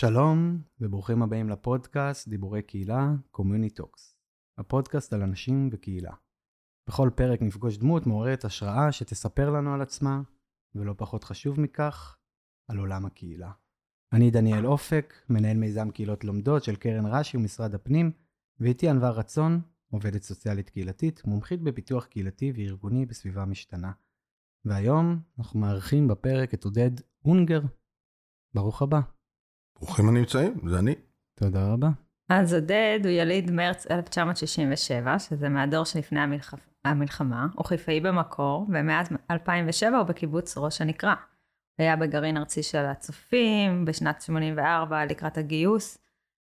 שלום וברוכים הבאים לפודקאסט דיבורי קהילה, Community Talks, הפודקאסט על אנשים וקהילה. בכל פרק נפגוש דמות מעוררת השראה שתספר לנו על עצמה, ולא פחות חשוב מכך, על עולם הקהילה. אני דניאל אופק, מנהל מיזם קהילות לומדות של קרן רש"י ומשרד הפנים, ואיתי ענווה רצון, עובדת סוציאלית קהילתית, מומחית בפיתוח קהילתי וארגוני בסביבה משתנה. והיום אנחנו מארחים בפרק את עודד אונגר. ברוך הבא. ברוכים הנמצאים, זה אני. תודה רבה. אז עודד הוא יליד מרץ 1967, שזה מהדור שלפני המלח... המלחמה, הוא חיפאי במקור, ומאז 2007 הוא בקיבוץ ראש הנקרה. היה בגרעין ארצי של הצופים, בשנת 84 לקראת הגיוס.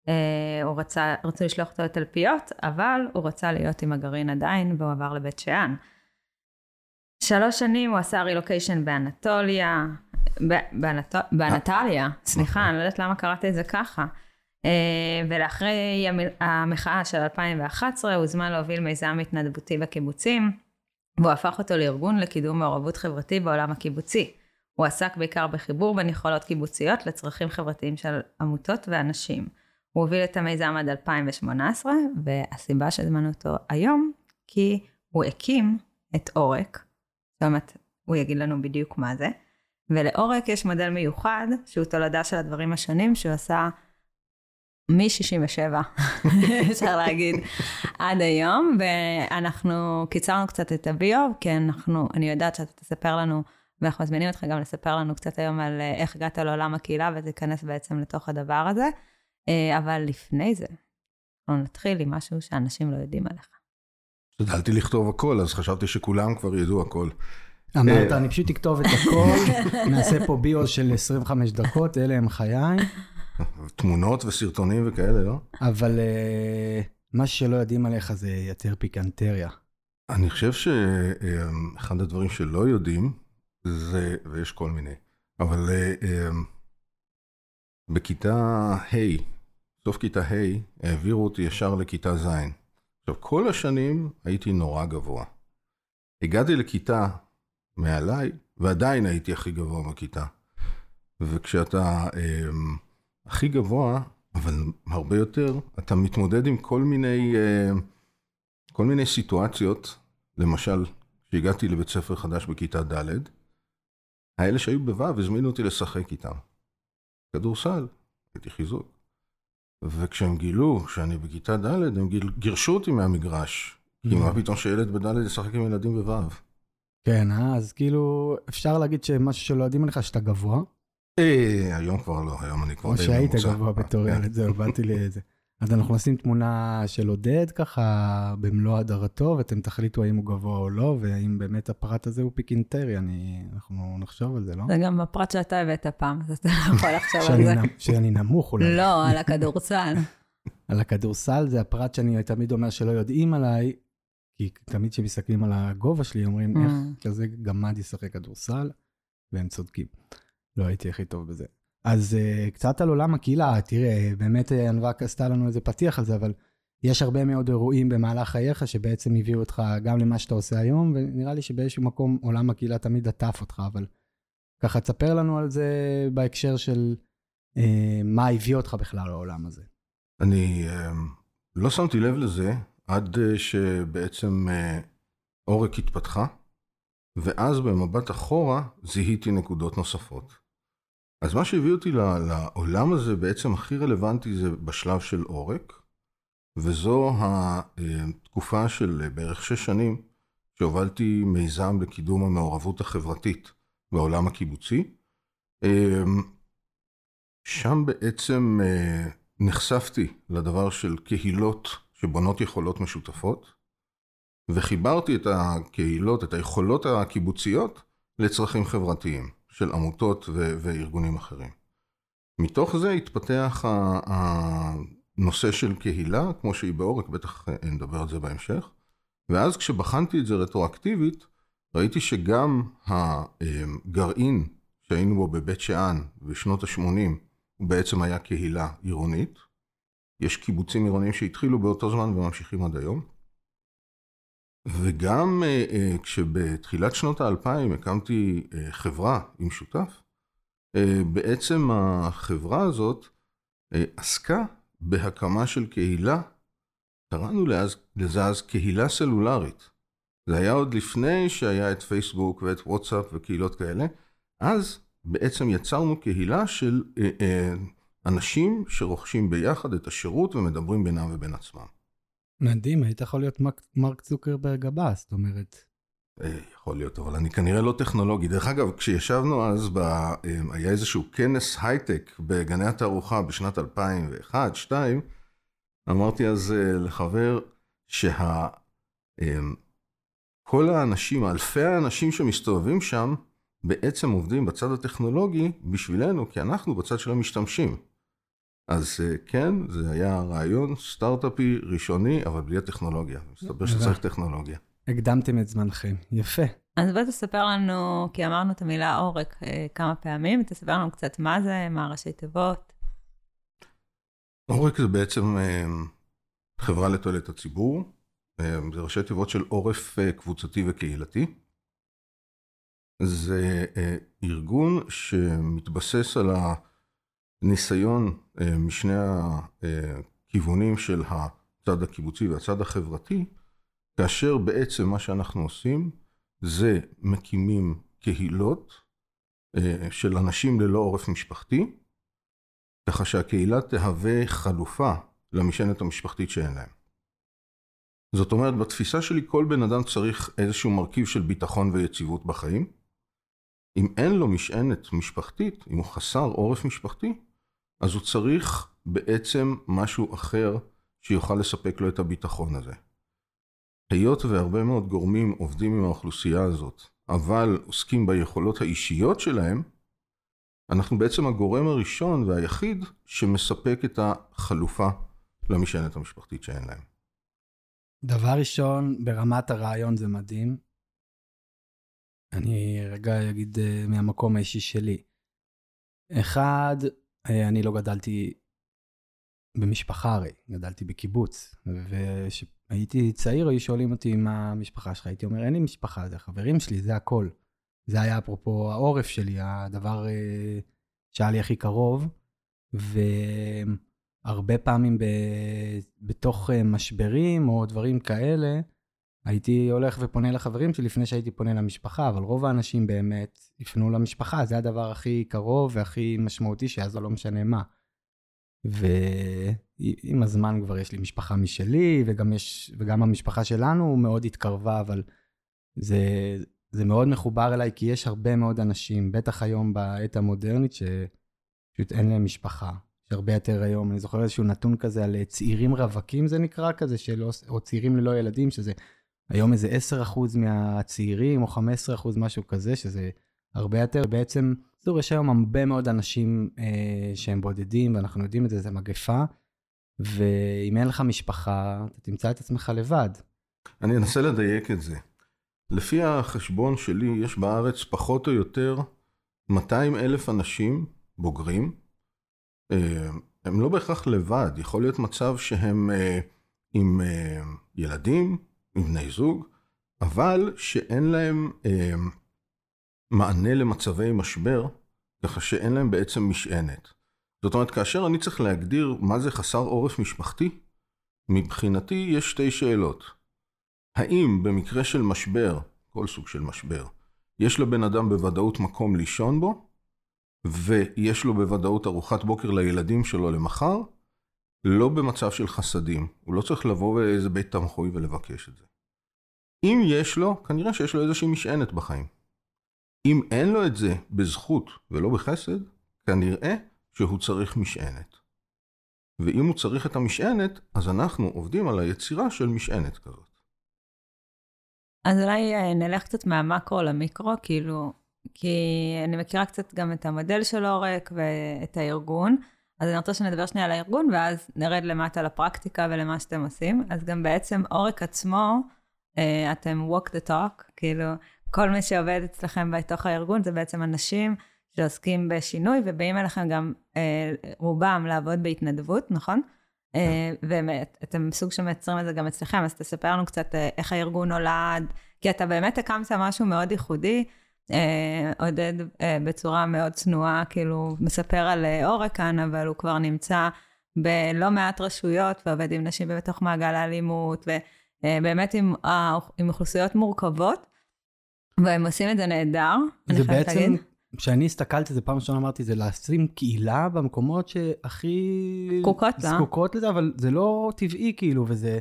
אה, הוא רצה, רצו לשלוח אותו לתלפיות, אבל הוא רצה להיות עם הגרעין עדיין, והוא עבר לבית שאן. שלוש שנים הוא עשה רילוקיישן באנטוליה, באנט... באנטליה, סליחה, אני לא יודעת למה קראתי את זה ככה. אה, ולאחרי המחאה של 2011 הוא הוזמן להוביל מיזם התנדבותי בקיבוצים, והוא הפך אותו לארגון לקידום מעורבות חברתי בעולם הקיבוצי. הוא עסק בעיקר בחיבור בין יכולות קיבוציות לצרכים חברתיים של עמותות ואנשים. הוא הוביל את המיזם עד 2018, והסיבה שהזמנו אותו היום, כי הוא הקים את עורק, זאת אומרת, הוא יגיד לנו בדיוק מה זה, ולעורק יש מודל מיוחד, שהוא תולדה של הדברים השונים שהוא עשה מ-67, אפשר להגיד, עד היום, ואנחנו קיצרנו קצת את הביו, כי אנחנו, אני יודעת שאתה תספר לנו, ואנחנו מזמינים אותך גם לספר לנו קצת היום על אה, איך הגעת לעולם הקהילה, ותיכנס בעצם לתוך הדבר הזה. אה, אבל לפני זה, אנחנו נתחיל עם משהו שאנשים לא יודעים עליך. השתדלתי לכתוב הכל, אז חשבתי שכולם כבר ידעו הכל. אמרת, אה, אני פשוט אכתוב את הכל, נעשה פה ביו של 25 דקות, אלה הם חיי. תמונות וסרטונים וכאלה, לא? אבל uh, מה שלא יודעים עליך זה יותר פיקנטריה. אני חושב שאחד הדברים שלא יודעים, זה, ויש כל מיני, אבל uh, uh, בכיתה ה', סוף כיתה ה', העבירו אותי ישר לכיתה ז'. עכשיו, כל השנים הייתי נורא גבוה. הגעתי לכיתה מעליי, ועדיין הייתי הכי גבוה בכיתה. וכשאתה אה, הכי גבוה, אבל הרבה יותר, אתה מתמודד עם כל מיני, אה, כל מיני סיטואציות. למשל, כשהגעתי לבית ספר חדש בכיתה ד', האלה שהיו בו' הזמינו אותי לשחק איתם. כדורסל, הייתי חיזוק. וכשהם גילו שאני בכיתה ד', הם גירשו אותי מהמגרש. כי מה פתאום שילד בד' ישחק עם ילדים בו'. כן, אה? אז כאילו, אפשר להגיד שמשהו שלא יודעים עליך, שאתה גבוה. אה, היום כבר לא, היום אני כבר די ממוצע. או שהיית גבוה בתור כן. ילד, זהו, באתי לזה. אז אנחנו נשים תמונה של עודד ככה במלוא הדרתו, ואתם תחליטו האם הוא גבוה או לא, והאם באמת הפרט הזה הוא פיקנטרי, אני, אנחנו נחשוב על זה, לא? זה גם הפרט שאתה הבאת פעם, אז אתה לא יכול לחשוב על זה. שאני נמוך אולי. לא, על הכדורסל. על הכדורסל זה הפרט שאני תמיד אומר שלא יודעים עליי, כי תמיד כשמסתכלים על הגובה שלי, אומרים איך mm. כזה גמד ישחק כדורסל, והם צודקים. לא הייתי הכי טוב בזה. אז uh, קצת על עולם הקהילה, תראה, באמת אה, ענווה עשתה לנו איזה פתיח על זה, אבל יש הרבה מאוד אירועים במהלך חייך שבעצם הביאו אותך גם למה שאתה עושה היום, ונראה לי שבאיזשהו מקום עולם הקהילה תמיד עטף אותך, אבל ככה תספר לנו על זה בהקשר של uh, מה הביא אותך בכלל לעולם הזה. אני uh, לא שמתי לב לזה עד uh, שבעצם uh, עורק התפתחה, ואז במבט אחורה זיהיתי נקודות נוספות. אז מה שהביא אותי לעולם הזה בעצם הכי רלוונטי זה בשלב של עורק, וזו התקופה של בערך שש שנים שהובלתי מיזם לקידום המעורבות החברתית בעולם הקיבוצי. שם בעצם נחשפתי לדבר של קהילות שבונות יכולות משותפות, וחיברתי את הקהילות, את היכולות הקיבוציות, לצרכים חברתיים. של עמותות ו- וארגונים אחרים. מתוך זה התפתח הנושא של קהילה, כמו שהיא בעורק, בטח נדבר על זה בהמשך. ואז כשבחנתי את זה רטרואקטיבית, ראיתי שגם הגרעין שהיינו בו בבית שאן בשנות ה-80, הוא בעצם היה קהילה עירונית. יש קיבוצים עירוניים שהתחילו באותו זמן וממשיכים עד היום. וגם אה, אה, כשבתחילת שנות האלפיים הקמתי אה, חברה עם שותף, בעצם החברה הזאת עסקה בהקמה של קהילה, קראנו לזה אז קהילה סלולרית. זה היה עוד לפני שהיה את פייסבוק ואת וואטסאפ וקהילות כאלה. אז בעצם יצרנו קהילה של אנשים שרוכשים ביחד את השירות ומדברים בינם ובין עצמם. מדהים, היית יכול להיות מרק צוקרברג הבא, זאת אומרת. אה, יכול להיות, אבל אני כנראה לא טכנולוגי. דרך אגב, כשישבנו אז, ב... היה איזשהו כנס הייטק בגני התערוכה בשנת 2001-2002, אמרתי אז לחבר שה... האנשים, אלפי האנשים שמסתובבים שם, בעצם עובדים בצד הטכנולוגי בשבילנו, כי אנחנו בצד של המשתמשים. אז אה, כן, זה היה רעיון סטארט-אפי ראשוני, אבל בלי הטכנולוגיה. מסתבר שצריך טכנולוגיה. הקדמתם את זמנכם, יפה. אז בוא תספר לנו, כי אמרנו את המילה עורק אה, כמה פעמים, תספר לנו קצת מה זה, מה ראשי תיבות. עורק זה בעצם אה, חברה לתועלת הציבור. זה ראשי תיבות של עורף קבוצתי וקהילתי. זה ארגון שמתבסס על הניסיון אה, משני הכיוונים של הצד הקיבוצי והצד החברתי, כאשר בעצם מה שאנחנו עושים זה מקימים קהילות אה, של אנשים ללא עורף משפחתי, ככה שהקהילה תהווה חלופה למשענת המשפחתית שאין להם. זאת אומרת, בתפיסה שלי כל בן אדם צריך איזשהו מרכיב של ביטחון ויציבות בחיים, אם אין לו משענת משפחתית, אם הוא חסר עורף משפחתי, אז הוא צריך בעצם משהו אחר שיוכל לספק לו את הביטחון הזה. היות והרבה מאוד גורמים עובדים עם האוכלוסייה הזאת, אבל עוסקים ביכולות האישיות שלהם, אנחנו בעצם הגורם הראשון והיחיד שמספק את החלופה למשענת המשפחתית שאין להם. דבר ראשון, ברמת הרעיון זה מדהים. אני רגע אגיד אה, מהמקום האישי שלי. אחד, אני לא גדלתי במשפחה הרי, גדלתי בקיבוץ, וכשהייתי צעיר היו שואלים אותי מה המשפחה שלך, הייתי אומר אין לי משפחה, זה החברים שלי, זה הכל. זה היה אפרופו העורף שלי, הדבר אה, שהיה לי הכי קרוב, והרבה פעמים ב... בתוך משברים או דברים כאלה, הייתי הולך ופונה לחברים שלי לפני שהייתי פונה למשפחה, אבל רוב האנשים באמת יפנו למשפחה, זה הדבר הכי קרוב והכי משמעותי שיעזור, לא משנה מה. ועם הזמן כבר יש לי משפחה משלי, וגם, יש, וגם המשפחה שלנו מאוד התקרבה, אבל זה, זה מאוד מחובר אליי, כי יש הרבה מאוד אנשים, בטח היום בעת המודרנית, שפשוט אין להם משפחה. יש הרבה יותר היום, אני זוכר איזשהו נתון כזה על צעירים רווקים זה נקרא כזה, שלא, או צעירים ללא ילדים, שזה היום איזה 10% מהצעירים, או 15% משהו כזה, שזה הרבה יותר. בעצם, בקיצור, יש היום הרבה מאוד אנשים אה, שהם בודדים, ואנחנו יודעים את זה, זה מגפה, ואם אין לך משפחה, אתה תמצא את עצמך לבד. אני אנסה לדייק את זה. לפי החשבון שלי, יש בארץ פחות או יותר 200 אלף אנשים בוגרים. אה, הם לא בהכרח לבד, יכול להיות מצב שהם אה, עם אה, ילדים, עם בני זוג, אבל שאין להם אה, מענה למצבי משבר, ככה שאין להם בעצם משענת. זאת אומרת, כאשר אני צריך להגדיר מה זה חסר עורף משפחתי, מבחינתי יש שתי שאלות. האם במקרה של משבר, כל סוג של משבר, יש לבן אדם בוודאות מקום לישון בו, ויש לו בוודאות ארוחת בוקר לילדים שלו למחר, לא במצב של חסדים. הוא לא צריך לבוא לאיזה בית תמחוי ולבקש את זה. אם יש לו, כנראה שיש לו איזושהי משענת בחיים. אם אין לו את זה בזכות ולא בחסד, כנראה שהוא צריך משענת. ואם הוא צריך את המשענת, אז אנחנו עובדים על היצירה של משענת כזאת. אז אולי אה, נלך קצת מהמקרו למיקרו, כאילו, כי אני מכירה קצת גם את המודל של עורק ואת הארגון. אז אני רוצה שנדבר שנייה על הארגון, ואז נרד למטה לפרקטיקה ולמה שאתם עושים. אז גם בעצם עורק עצמו, אתם walk the talk, כאילו, כל מי שעובד אצלכם בתוך הארגון זה בעצם אנשים שעוסקים בשינוי, ובאים אליכם גם אה, רובם לעבוד בהתנדבות, נכון? אה, ואתם סוג שמייצרים את זה גם אצלכם, אז תספר לנו קצת איך הארגון נולד, כי אתה באמת הקמת משהו מאוד ייחודי, עודד בצורה מאוד צנועה, כאילו, מספר על אורקן, אבל הוא כבר נמצא בלא מעט רשויות ועובד עם נשים בתוך מעגל האלימות, ובאמת עם, עם אוכלוסיות מורכבות, והם עושים את זה נהדר, חייבת להגיד. כשאני הסתכלתי, זה פעם ראשונה אמרתי, זה לשים קהילה במקומות שהכי... זקוקות לה. זקוקות לזה, אבל זה לא טבעי כאילו, וזה...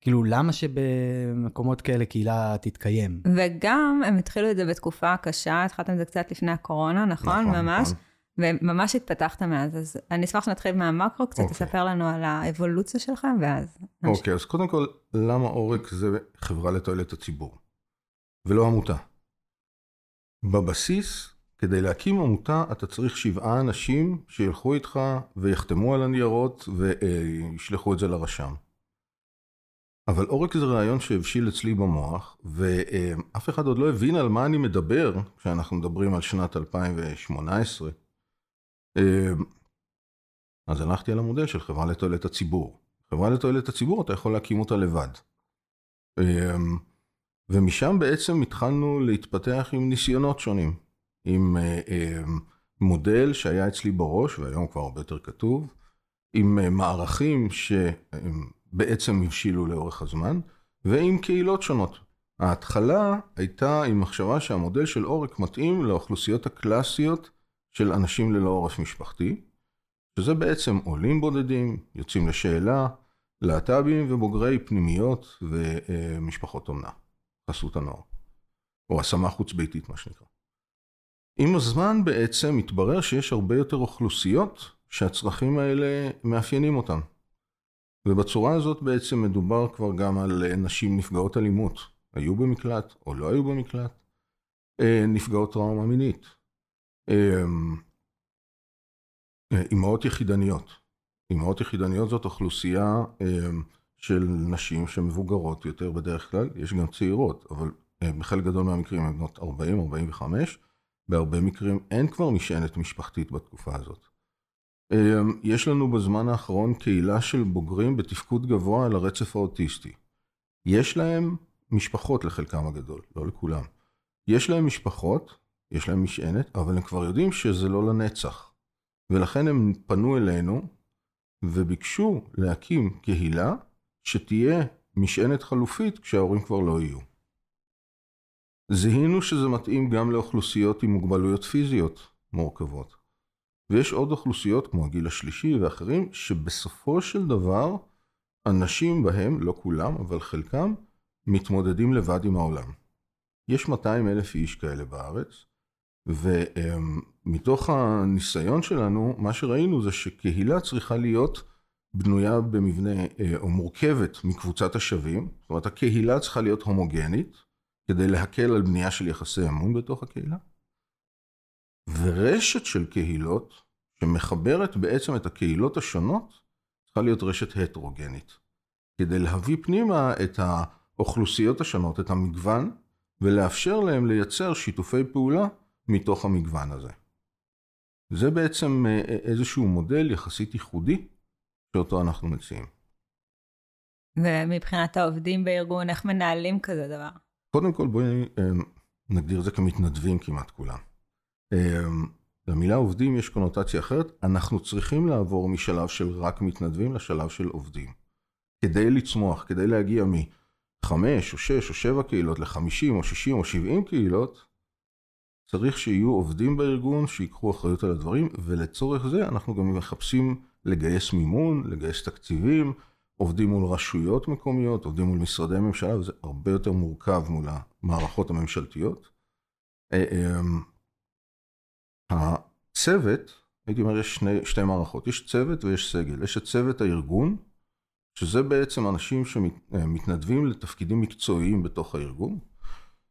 כאילו, למה שבמקומות כאלה קהילה תתקיים? וגם, הם התחילו את זה בתקופה קשה, התחלתם את זה קצת לפני הקורונה, נכון? נכון ממש. נכון. וממש התפתחת מאז, אז אני אשמח שנתחיל מהמקרו קצת, okay. אוקיי. תספר לנו על האבולוציה שלכם, ואז נמשיך. אוקיי, okay, אז קודם כל, למה עורק זה חברה לתועלת הציבור, ולא עמותה? בבסיס, כדי להקים עמותה, אתה צריך שבעה אנשים שילכו איתך ויחתמו על הניירות וישלחו את זה לרשם. אבל עורק זה רעיון שהבשיל אצלי במוח, ואף אחד עוד לא הבין על מה אני מדבר כשאנחנו מדברים על שנת 2018. אז הלכתי על המודל של חברה לתועלת הציבור. חברה לתועלת הציבור, אתה יכול להקים אותה לבד. ומשם בעצם התחלנו להתפתח עם ניסיונות שונים. עם מודל שהיה אצלי בראש, והיום כבר הרבה יותר כתוב, עם מערכים שבעצם הבשילו לאורך הזמן, ועם קהילות שונות. ההתחלה הייתה עם מחשבה שהמודל של עורק מתאים לאוכלוסיות הקלאסיות של אנשים ללא עורף משפחתי, שזה בעצם עולים בודדים, יוצאים לשאלה, להט"בים ובוגרי פנימיות ומשפחות אומנה, חסות הנוער, או השמה חוץ ביתית מה שנקרא. עם הזמן בעצם מתברר שיש הרבה יותר אוכלוסיות שהצרכים האלה מאפיינים אותן. ובצורה הזאת בעצם מדובר כבר גם על נשים נפגעות אלימות, היו במקלט או לא היו במקלט, אה, נפגעות טראומה מינית, אימהות יחידניות. אימהות יחידניות זאת אוכלוסייה של נשים שמבוגרות יותר בדרך כלל, יש גם צעירות, אבל בחלק גדול מהמקרים הן בנות 40-45, בהרבה מקרים אין כבר משענת משפחתית בתקופה הזאת. אמ, יש לנו בזמן האחרון קהילה של בוגרים בתפקוד גבוה על הרצף האוטיסטי. יש להם משפחות לחלקם הגדול, לא לכולם. יש להם משפחות, יש להם משענת, אבל הם כבר יודעים שזה לא לנצח. ולכן הם פנו אלינו וביקשו להקים קהילה שתהיה משענת חלופית כשההורים כבר לא יהיו. זיהינו שזה מתאים גם לאוכלוסיות עם מוגבלויות פיזיות מורכבות. ויש עוד אוכלוסיות כמו הגיל השלישי ואחרים, שבסופו של דבר אנשים בהם, לא כולם, אבל חלקם, מתמודדים לבד עם העולם. יש 200 אלף איש כאלה בארץ, ומתוך הניסיון שלנו, מה שראינו זה שקהילה צריכה להיות בנויה במבנה, אה, או מורכבת מקבוצת השווים, זאת אומרת הקהילה צריכה להיות הומוגנית, כדי להקל על בנייה של יחסי אמון בתוך הקהילה. ורשת של קהילות שמחברת בעצם את הקהילות השונות, צריכה להיות רשת הטרוגנית. כדי להביא פנימה את האוכלוסיות השונות, את המגוון, ולאפשר להם לייצר שיתופי פעולה מתוך המגוון הזה. זה בעצם אה, איזשהו מודל יחסית ייחודי שאותו אנחנו מציעים. ומבחינת העובדים בארגון, איך מנהלים כזה דבר? קודם כל בואי אמ, נגדיר את זה כמתנדבים כמעט כולם. למילה עובדים יש קונוטציה אחרת, אנחנו צריכים לעבור משלב של רק מתנדבים לשלב של עובדים. כדי לצמוח, כדי להגיע מחמש או שש או שבע קהילות לחמישים או שישים או שבעים קהילות, צריך שיהיו עובדים בארגון שיקחו אחריות על הדברים, ולצורך זה אנחנו גם מחפשים לגייס מימון, לגייס תקציבים, עובדים מול רשויות מקומיות, עובדים מול משרדי ממשלה, וזה הרבה יותר מורכב מול המערכות הממשלתיות. אה, אמ, הצוות, הייתי אומר, יש שני, שתי מערכות, יש צוות ויש סגל. יש את צוות הארגון, שזה בעצם אנשים שמתנדבים לתפקידים מקצועיים בתוך הארגון,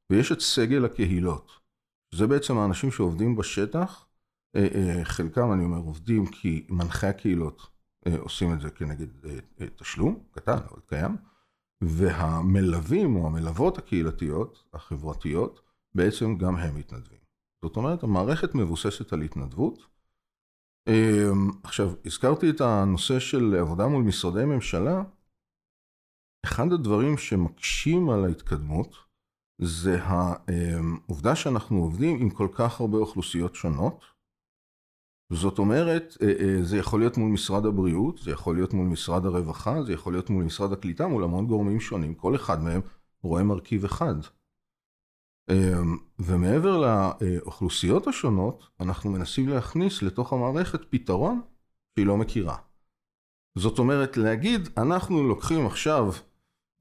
ויש את סגל הקהילות, שזה בעצם האנשים שעובדים בשטח, אה, אה, חלקם, אני אומר, עובדים כי מנחי הקהילות אה, עושים את זה כנגד תשלום, קטן, אבל קיים, והמלווים או המלוות הקהילתיות, החברתיות, בעצם גם הם מתנדבים. זאת אומרת, המערכת מבוססת על התנדבות. עכשיו, הזכרתי את הנושא של עבודה מול משרדי ממשלה. אחד הדברים שמקשים על ההתקדמות זה העובדה שאנחנו עובדים עם כל כך הרבה אוכלוסיות שונות. זאת אומרת, אה, אה, זה יכול להיות מול משרד הבריאות, זה יכול להיות מול משרד הרווחה, זה יכול להיות מול משרד הקליטה, מול המון גורמים שונים, כל אחד מהם רואה מרכיב אחד. אמ, ומעבר לאוכלוסיות השונות, אנחנו מנסים להכניס לתוך המערכת פתרון שהיא לא מכירה. זאת אומרת, להגיד, אנחנו לוקחים עכשיו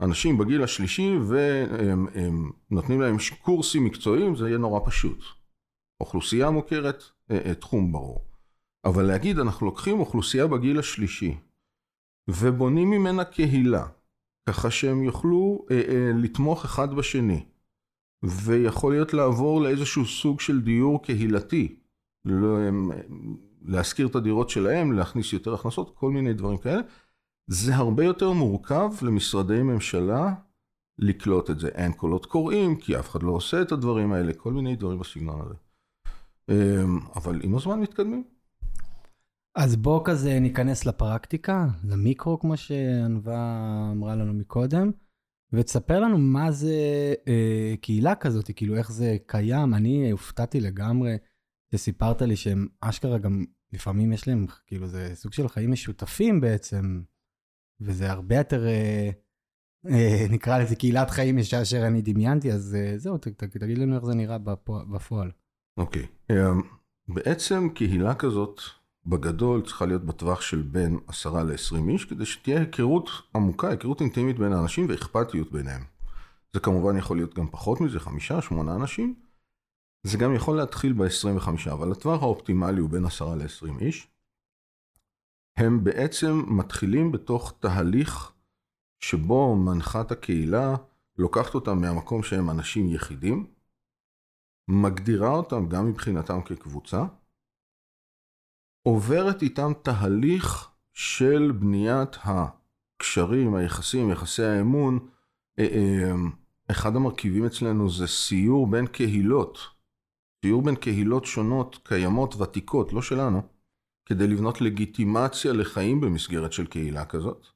אנשים בגיל השלישי ונותנים להם קורסים מקצועיים, זה יהיה נורא פשוט. אוכלוסייה מוכרת, אה, אה, תחום ברור. אבל להגיד, אנחנו לוקחים אוכלוסייה בגיל השלישי ובונים ממנה קהילה, ככה שהם יוכלו אה, לתמוך אחד בשני. ויכול להיות לעבור לאיזשהו סוג של דיור קהילתי. להשכיר את הדירות שלהם, להכניס יותר הכנסות, כל מיני דברים כאלה. זה הרבה יותר מורכב למשרדי ממשלה לקלוט את זה. אין קולות קוראים, כי אף אחד לא עושה את הדברים האלה, כל מיני דברים בסגנון הזה. אמ, אבל עם הזמן מתקדמים. אז בואו כזה ניכנס לפרקטיקה, למיקרו, כמו שענווה אמרה לנו מקודם. ותספר לנו מה זה אה, קהילה כזאת, כאילו איך זה קיים. אני הופתעתי לגמרי שסיפרת לי שהם אשכרה גם, לפעמים יש להם, כאילו זה סוג של חיים משותפים בעצם, וזה הרבה יותר, אה, אה, נקרא לזה קהילת חיים מאשר אני דמיינתי, אז אה, זהו, ת, ת, תגיד לנו איך זה נראה בפועל. אוקיי, okay. um, בעצם קהילה כזאת, בגדול צריכה להיות בטווח של בין עשרה ל-20 איש, כדי שתהיה היכרות עמוקה, היכרות אינטימית בין האנשים ואכפתיות ביניהם. זה כמובן יכול להיות גם פחות מזה, חמישה, שמונה אנשים. זה גם יכול להתחיל ב-25, אבל הטווח האופטימלי הוא בין עשרה ל-20 איש. הם בעצם מתחילים בתוך תהליך שבו מנחת הקהילה לוקחת אותם מהמקום שהם אנשים יחידים, מגדירה אותם גם מבחינתם כקבוצה, עוברת איתם תהליך של בניית הקשרים, היחסים, יחסי האמון. אה, אה, אחד המרכיבים אצלנו זה סיור בין קהילות, סיור בין קהילות שונות, קיימות, ותיקות, לא שלנו, כדי לבנות לגיטימציה לחיים במסגרת של קהילה כזאת.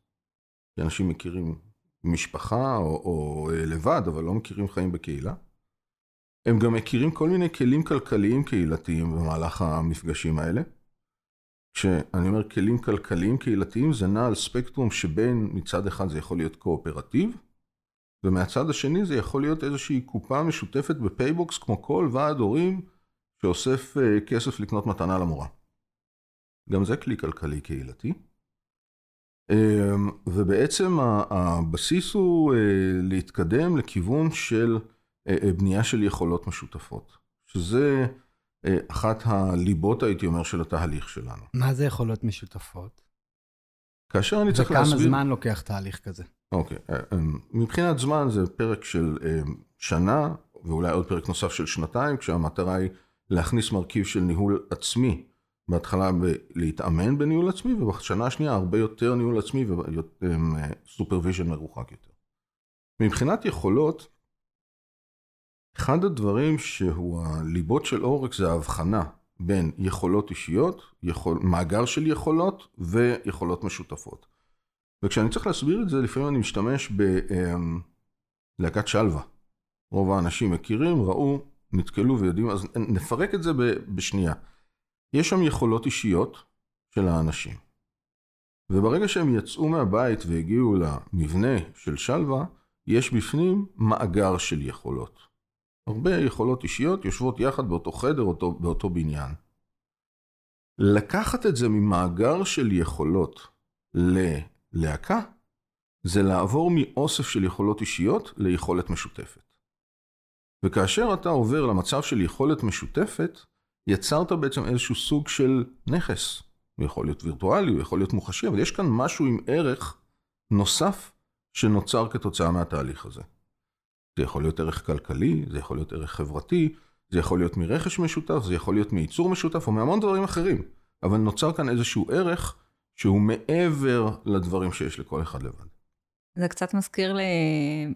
כי אנשים מכירים משפחה או, או אה, לבד, אבל לא מכירים חיים בקהילה. הם גם מכירים כל מיני כלים כלכליים קהילתיים במהלך המפגשים האלה. כשאני אומר כלים כלכליים קהילתיים, זה נע על ספקטרום שבין מצד אחד זה יכול להיות קואופרטיב, ומהצד השני זה יכול להיות איזושהי קופה משותפת בפייבוקס, כמו כל ועד הורים שאוסף אה, כסף לקנות מתנה למורה. גם זה כלי כלכלי קהילתי. Um, ובעצם הבסיס הוא uh, להתקדם לכיוון של uh, בנייה של יכולות משותפות, שזה אה, אחת הליבות, הייתי אומר, של התהליך שלנו. מה זה יכולות משותפות? כאשר אני צריך להסביר... וכמה זמן לוקח תהליך כזה? אוקיי, אה, אה, מבחינת זמן זה פרק של שנה, ואולי עוד פרק נוסף של שנתיים, כשהמטרה היא להכניס מרכיב של ניהול עצמי. בהתחלה ב- להתאמן בניהול עצמי, ובשנה השנייה הרבה יותר ניהול עצמי ו supervision מרוחק יותר. מבחינת יכולות, אחד הדברים שהוא הליבות של עור"ק זה ההבחנה בין יכולות אישיות, יכול, מאגר של יכולות ויכולות משותפות. וכשאני צריך להסביר את זה, לפעמים אני משתמש בלהקת אמ, שלווה. רוב האנשים מכירים, ראו, נתקלו ויודעים, אז נפרק את זה בשנייה. יש שם יכולות אישיות של האנשים. וברגע שהם יצאו מהבית והגיעו למבנה של שלווה, יש בפנים מאגר של יכולות. הרבה יכולות אישיות יושבות יחד באותו חדר, אותו, באותו בניין. לקחת את זה ממאגר של יכולות ללהקה, זה לעבור מאוסף של יכולות אישיות ליכולת משותפת. וכאשר אתה עובר למצב של יכולת משותפת, יצרת בעצם איזשהו סוג של נכס. הוא יכול להיות וירטואלי, הוא יכול להיות מוחשי, אבל יש כאן משהו עם ערך נוסף שנוצר כתוצאה מהתהליך הזה. זה יכול להיות ערך כלכלי, זה יכול להיות ערך חברתי, זה יכול להיות מרכש משותף, זה יכול להיות מייצור משותף או מהמון דברים אחרים. אבל נוצר כאן איזשהו ערך שהוא מעבר לדברים שיש לכל אחד לבד. זה קצת מזכיר לי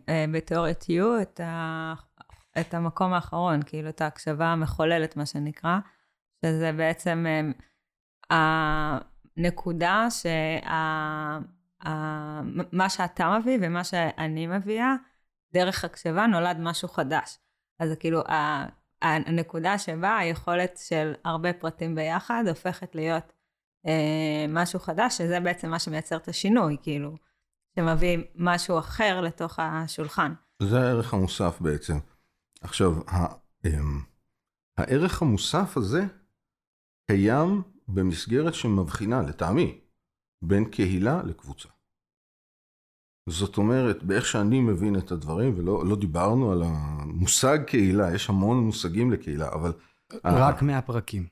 אה, בתיאוריית U את, ה... את המקום האחרון, כאילו את ההקשבה המחוללת, מה שנקרא, שזה בעצם אה, הנקודה שה... מה שאתה מביא ומה שאני מביאה, דרך הקשבה נולד משהו חדש. אז זה כאילו, הנקודה שבה היכולת של הרבה פרטים ביחד הופכת להיות אה, משהו חדש, שזה בעצם מה שמייצר את השינוי, כאילו, שמביא משהו אחר לתוך השולחן. זה הערך המוסף בעצם. עכשיו, ה, אמ, הערך המוסף הזה קיים במסגרת שמבחינה, לטעמי, בין קהילה לקבוצה. זאת אומרת, באיך שאני מבין את הדברים, ולא לא דיברנו על המושג קהילה, יש המון מושגים לקהילה, אבל... רק מהפרקים.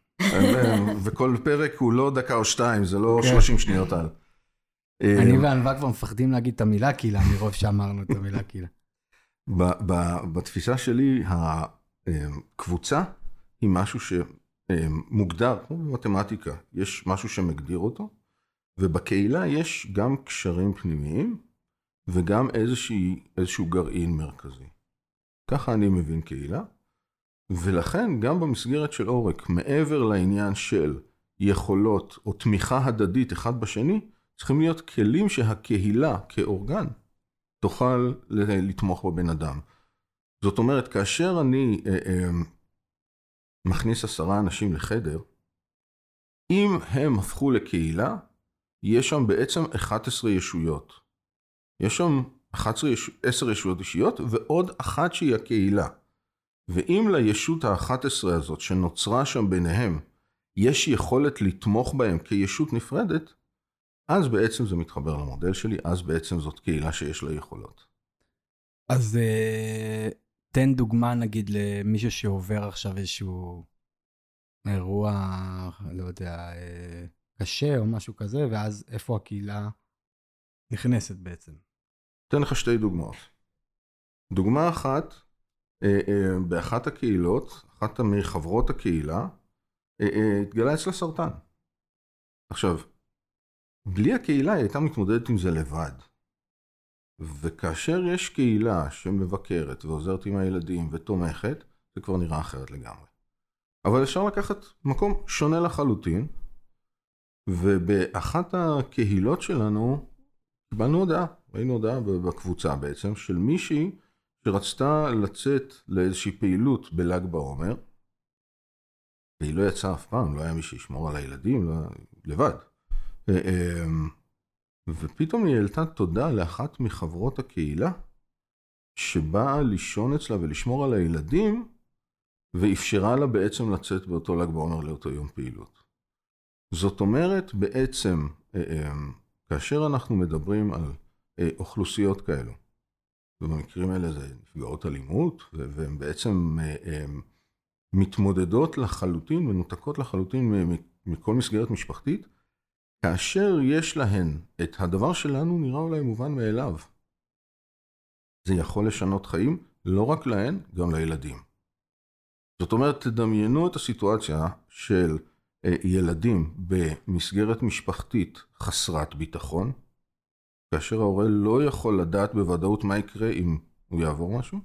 וכל פרק הוא לא דקה או שתיים, זה לא 30 כן. שניות על. אני אה, וענווה כבר מפחדים להגיד את המילה קהילה, מרוב שאמרנו את המילה קהילה. בתפיסה שלי, הקבוצה היא משהו שמוגדר, כמו במתמטיקה, יש משהו שמגדיר אותו, ובקהילה יש גם קשרים פנימיים וגם איזושהי, איזשהו גרעין מרכזי. ככה אני מבין קהילה, ולכן גם במסגרת של עורק, מעבר לעניין של יכולות או תמיכה הדדית אחד בשני, צריכים להיות כלים שהקהילה כאורגן תוכל לתמוך בבן אדם. זאת אומרת, כאשר אני אה, אה, מכניס עשרה אנשים לחדר, אם הם הפכו לקהילה, יש שם בעצם 11 ישויות. יש שם 11, 10 ישויות אישיות ועוד אחת שהיא הקהילה. ואם לישות ה-11 הזאת שנוצרה שם ביניהם, יש יכולת לתמוך בהם כישות נפרדת, אז בעצם זה מתחבר למודל שלי, אז בעצם זאת קהילה שיש לה יכולות. אז uh, תן דוגמה נגיד למישהו שעובר עכשיו איזשהו אירוע, לא יודע, uh, קשה או משהו כזה, ואז איפה הקהילה נכנסת בעצם. אתן לך שתי דוגמאות. דוגמה אחת, אה, אה, באחת הקהילות, אחת מחברות הקהילה, אה, התגלה אצלה סרטן. עכשיו, בלי הקהילה היא הייתה מתמודדת עם זה לבד. וכאשר יש קהילה שמבקרת ועוזרת עם הילדים ותומכת, זה כבר נראה אחרת לגמרי. אבל אפשר לקחת מקום שונה לחלוטין, ובאחת הקהילות שלנו קיבלנו הודעה, ראינו הודעה בקבוצה בעצם, של מישהי שרצתה לצאת לאיזושהי פעילות בל"ג בעומר, והיא לא יצאה אף פעם, לא היה מי שישמור על הילדים, לא, לבד. אמ, ופתאום היא העלתה תודה לאחת מחברות הקהילה, שבאה לישון אצלה ולשמור על הילדים, ואפשרה לה בעצם לצאת באותו ל"ג בעומר לאותו יום פעילות. זאת אומרת, בעצם, אמ, כאשר אנחנו מדברים על אה, אוכלוסיות כאלו, ובמקרים האלה זה נפגעות אלימות, והן בעצם אה, אה, מתמודדות לחלוטין, מנותקות לחלוטין מכל מסגרת משפחתית, כאשר יש להן את הדבר שלנו נראה אולי מובן מאליו. זה יכול לשנות חיים, לא רק להן, גם לילדים. זאת אומרת, תדמיינו את הסיטואציה של אה, ילדים במסגרת משפחתית חסרת ביטחון, כאשר ההורה לא יכול לדעת בוודאות מה יקרה אם הוא יעבור משהו,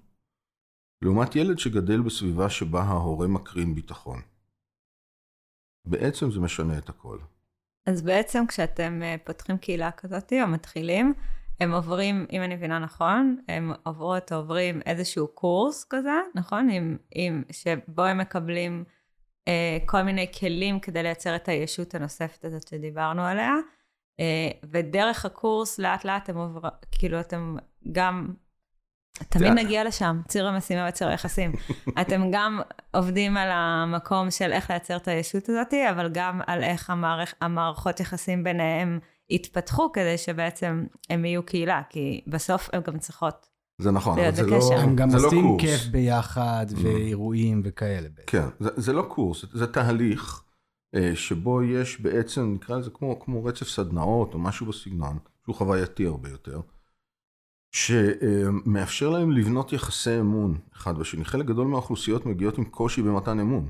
לעומת ילד שגדל בסביבה שבה ההורה מקרין ביטחון. בעצם זה משנה את הכל. אז בעצם כשאתם אה, פותחים קהילה כזאת או מתחילים, הם עוברים, אם אני מבינה נכון, הם עוברות עוברים איזשהו קורס כזה, נכון? עם, עם, שבו הם מקבלים אה, כל מיני כלים כדי לייצר את הישות הנוספת הזאת שדיברנו עליה. אה, ודרך הקורס לאט לאט אתם עוברים, כאילו אתם גם, תמיד נגיע לשם, ציר המשימה וציר היחסים. אתם גם עובדים על המקום של איך לייצר את הישות הזאת, אבל גם על איך המערכ, המערכות יחסים ביניהם יתפתחו כדי שבעצם הם יהיו קהילה, כי בסוף הן גם צריכות זה נכון, אבל זה לא, הם גם זה לא עושים כיף ביחד mm. ואירועים וכאלה. כן, זה, זה לא קורס, זה תהליך אה, שבו יש בעצם, נקרא לזה כמו, כמו רצף סדנאות או משהו בסגנון, שהוא חווייתי הרבה יותר, שמאפשר להם לבנות יחסי אמון אחד בשני. חלק גדול מהאוכלוסיות מגיעות עם קושי במתן אמון.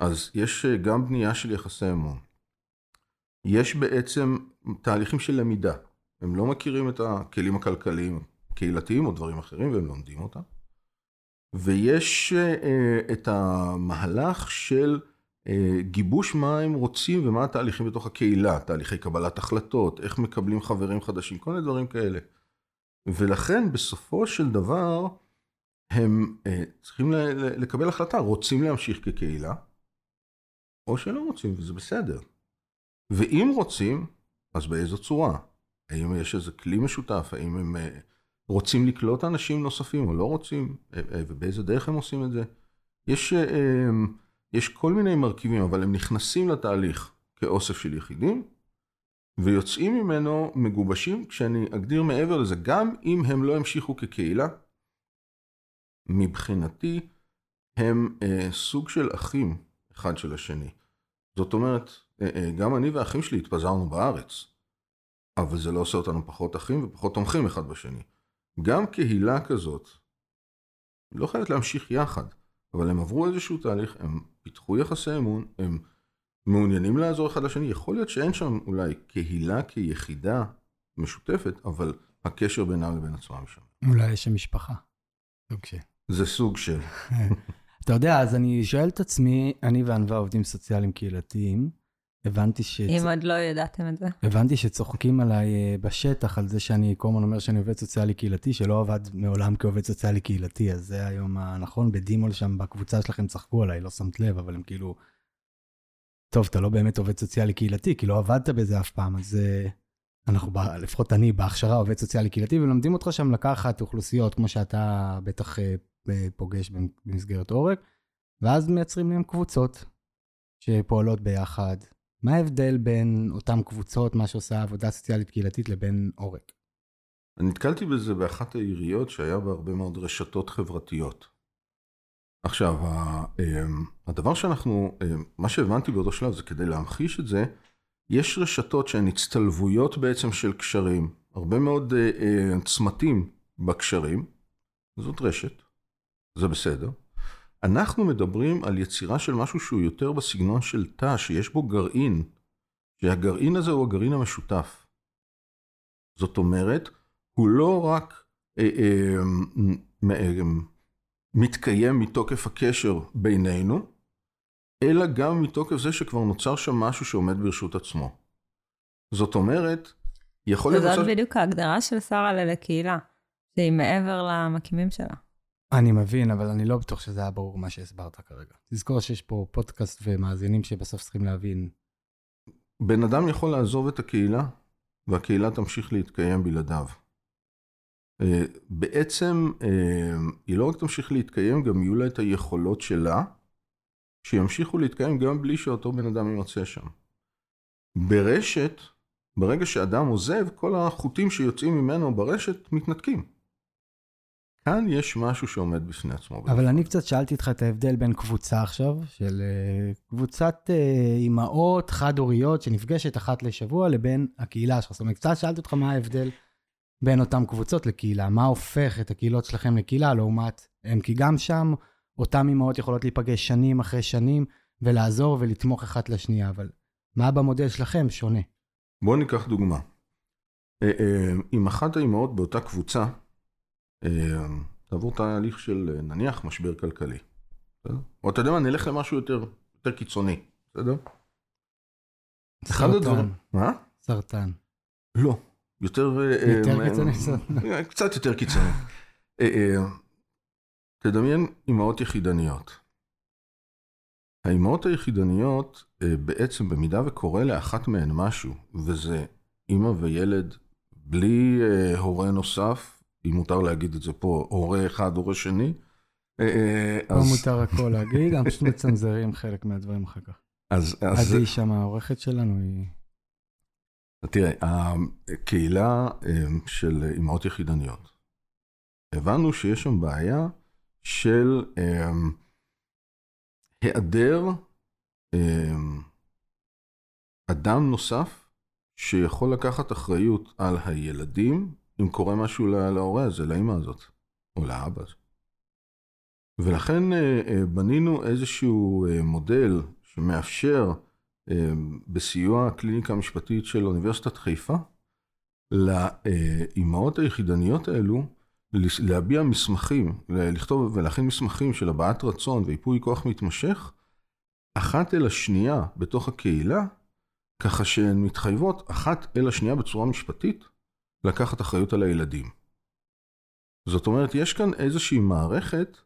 אז יש אה, גם בנייה של יחסי אמון. יש בעצם תהליכים של למידה. הם לא מכירים את הכלים הכלכליים, קהילתיים או דברים אחרים, והם לומדים אותם. ויש uh, את המהלך של גיבוש מה הם רוצים ומה התהליכים בתוך הקהילה, תהליכי קבלת החלטות, איך מקבלים חברים חדשים, כל מיני דברים כאלה. ולכן בסופו של דבר הם uh, צריכים לקבל החלטה, רוצים להמשיך כקהילה, או שלא רוצים, וזה בסדר. ואם רוצים, אז באיזו צורה? האם יש איזה כלי משותף? האם הם uh, רוצים לקלוט אנשים נוספים או לא רוצים? Uh, ובאיזה דרך הם עושים את זה? יש, יש כל מיני מרכיבים, אבל הם נכנסים לתהליך כאוסף של יחידים, ויוצאים ממנו מגובשים, כשאני אגדיר מעבר לזה, גם אם הם לא המשיכו כקהילה, מבחינתי הם אה, סוג של אחים אחד של השני. זאת אומרת, אה, אה, גם אני והאחים שלי התפזרנו בארץ, אבל זה לא עושה אותנו פחות אחים ופחות תומכים אחד בשני. גם קהילה כזאת לא חייבת להמשיך יחד, אבל הם עברו איזשהו תהליך, הם פיתחו יחסי אמון, הם מעוניינים לעזור אחד לשני. יכול להיות שאין שם אולי קהילה כיחידה משותפת, אבל הקשר בינם לבין עצמם שם. אולי יש שם משפחה. סוג של. זה סוג של. אתה יודע, אז אני שואל את עצמי, אני וענווה עובדים סוציאליים קהילתיים, הבנתי ש... אם עוד לא ידעתם את זה. הבנתי שצוחקים עליי אה, בשטח על זה שאני כל הזמן אומר שאני עובד סוציאלי קהילתי, שלא עבד מעולם כעובד סוציאלי קהילתי, אז זה היום הנכון. בדימול שם בקבוצה שלכם צחקו עליי, לא שמת לב, אבל הם כאילו... טוב, אתה לא באמת עובד סוציאלי קהילתי, כי לא עבדת בזה אף פעם, אז uh, אנחנו, ב, לפחות אני בהכשרה עובד סוציאלי קהילתי, ולומדים אותך שם לקחת אוכלוסיות, כמו שאתה בטח uh, פוגש במסגרת עורק, ואז מייצרים להם קבוצות שפועלות ביחד. מה ההבדל בין אותן קבוצות, מה שעושה עבודה סוציאלית קהילתית, לבין עורק? אני נתקלתי בזה באחת העיריות שהיה בה הרבה מאוד רשתות חברתיות. עכשיו, אמ, הדבר שאנחנו, אמ, מה שהבנתי באותו שלב זה כדי להמחיש את זה, יש רשתות שהן הצטלבויות בעצם של קשרים, הרבה מאוד אה, אה, צמתים בקשרים, זאת רשת, זה בסדר. אנחנו מדברים על יצירה של משהו שהוא יותר בסגנון של תא, שיש בו גרעין, שהגרעין הזה הוא הגרעין המשותף. זאת אומרת, הוא לא רק אה, אה, מתקיים מתוקף הקשר בינינו, אלא גם מתוקף זה שכבר נוצר שם משהו שעומד ברשות עצמו. זאת אומרת, יכול להיות... זאת בדיוק ההגדרה של שרה ללקהילה, שהיא מעבר למקימים שלה. אני מבין, אבל אני לא בטוח שזה היה ברור מה שהסברת כרגע. תזכור שיש פה פודקאסט ומאזינים שבסוף צריכים להבין. בן אדם יכול לעזוב את הקהילה, והקהילה תמשיך להתקיים בלעדיו. אה, בעצם אה, היא לא רק תמשיך להתקיים, גם יהיו לה את היכולות שלה, שימשיכו להתקיים גם בלי שאותו בן אדם יימצא שם. ברשת, ברגע שאדם עוזב, כל החוטים שיוצאים ממנו ברשת מתנתקים. כאן יש משהו שעומד בפני עצמו. אבל אני קצת שאלתי אותך את ההבדל בין קבוצה עכשיו, של אה, קבוצת אימהות חד-הוריות שנפגשת אחת לשבוע, לבין הקהילה שלך. זאת אומרת, קצת שאלתי אותך מה ההבדל בין אותן קבוצות לקהילה? מה הופך את הקהילות שלכם לקהילה לעומת הם? כי גם שם אותן אימהות יכולות להיפגש שנים אחרי שנים ולעזור ולתמוך אחת לשנייה, אבל מה במודל שלכם שונה? בואו ניקח דוגמה. אה, אה, אחת האימהות באותה קבוצה, אה, תעבור תהליך של נניח משבר כלכלי. בסדר? או אתה יודע מה, נלך למשהו יותר, יותר קיצוני, בסדר? סרטן. מה? סרטן. לא. יותר... אה, יותר אה, קיצוני. אה, קצת יותר קיצוני. תדמיין אימהות יחידניות. האימהות היחידניות, בעצם במידה וקורה לאחת מהן משהו, וזה אימא וילד בלי הורה נוסף, אם מותר להגיד את זה פה, הורה אחד, הורה שני, אז... לא מותר הכל להגיד, אנחנו פשוט מצנזרים חלק מהדברים אחר כך. אז... אז היא שם, העורכת שלנו היא... תראה, הקהילה אמ, של אימהות יחידניות, הבנו שיש שם בעיה של אמ, היעדר אמ, אדם נוסף שיכול לקחת אחריות על הילדים אם קורה משהו להורה הזה, לאמא הזאת, או לאבא הזה. ולכן אה, אה, בנינו איזשהו אה, מודל שמאפשר בסיוע הקליניקה המשפטית של אוניברסיטת חיפה, לאימהות היחידניות האלו להביע מסמכים, לכתוב ולהכין מסמכים של הבעת רצון ויפוי כוח מתמשך, אחת אל השנייה בתוך הקהילה, ככה שהן מתחייבות אחת אל השנייה בצורה משפטית לקחת אחריות על הילדים. זאת אומרת, יש כאן איזושהי מערכת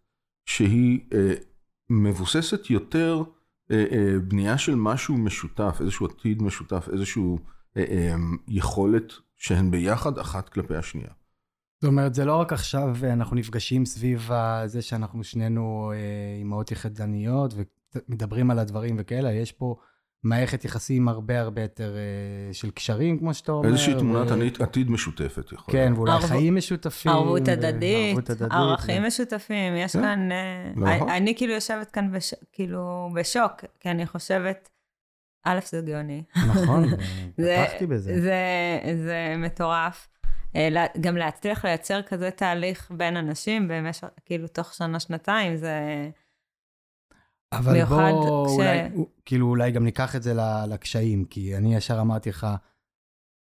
שהיא אה, מבוססת יותר בנייה של משהו משותף, איזשהו עתיד משותף, איזשהו אה, אה, יכולת שהן ביחד אחת כלפי השנייה. זאת אומרת, זה לא רק עכשיו אנחנו נפגשים סביב זה שאנחנו שנינו אה, אימהות יחידניות ומדברים על הדברים וכאלה, יש פה מערכת יחסים הרבה הרבה יותר אה, של קשרים, כמו שאתה אומר. איזושהי תמונת ו... עתיד משותפת, יכול כן, ואולי ערב... חיים משותפים. ערבות הדדית, ערכים ו... משותפים. יש כן. כאן... אה, נכון. אני כאילו יושבת כאן בש... כאילו בשוק, כי אני חושבת, א', זה גאוני. נכון, פתחתי בזה. זה, זה מטורף. אה, גם להצליח לייצר כזה תהליך בין אנשים במשך, כאילו, תוך שנה-שנתיים, זה... אבל בוא, כש... אולי, כאילו, אולי גם ניקח את זה לקשיים, כי אני ישר אמרתי לך,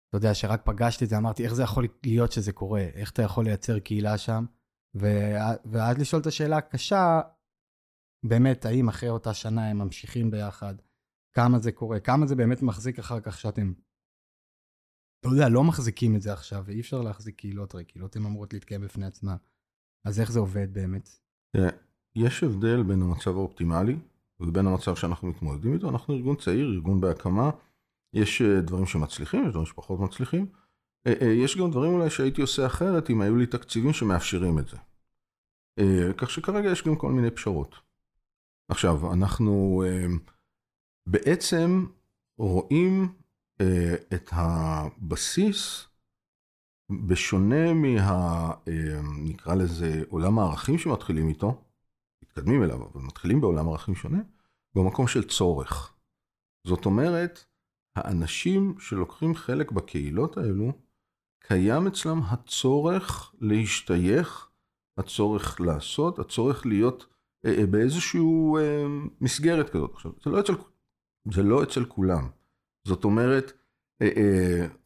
אתה יודע, שרק פגשתי את זה, אמרתי, איך זה יכול להיות שזה קורה? איך אתה יכול לייצר קהילה שם? ו... ואז לשאול את השאלה הקשה, באמת, האם אחרי אותה שנה הם ממשיכים ביחד? כמה זה קורה? כמה זה באמת מחזיק אחר כך שאתם, אתה יודע, לא מחזיקים את זה עכשיו, ואי אפשר להחזיק קהילות, הרי קהילות הן אמורות להתקיים בפני עצמן. אז איך זה עובד באמת? יש הבדל בין המצב האופטימלי ובין המצב שאנחנו מתמודדים איתו. אנחנו ארגון צעיר, ארגון בהקמה. יש אה, דברים שמצליחים, יש דברים שפחות מצליחים. אה, אה, יש גם דברים אולי שהייתי עושה אחרת אם היו לי תקציבים שמאפשרים את זה. כך שכרגע יש גם כל מיני פשרות. עכשיו, אנחנו בעצם רואים את הבסיס בשונה מה... נקרא לזה עולם הערכים שמתחילים איתו, מתקדמים אליו, אבל מתחילים בעולם ערכים שונה, במקום של צורך. זאת אומרת, האנשים שלוקחים חלק בקהילות האלו, קיים אצלם הצורך להשתייך, הצורך לעשות, הצורך להיות אה, אה, באיזשהו אה, מסגרת כזאת. עכשיו, זה לא אצל, זה לא אצל כולם. זאת אומרת,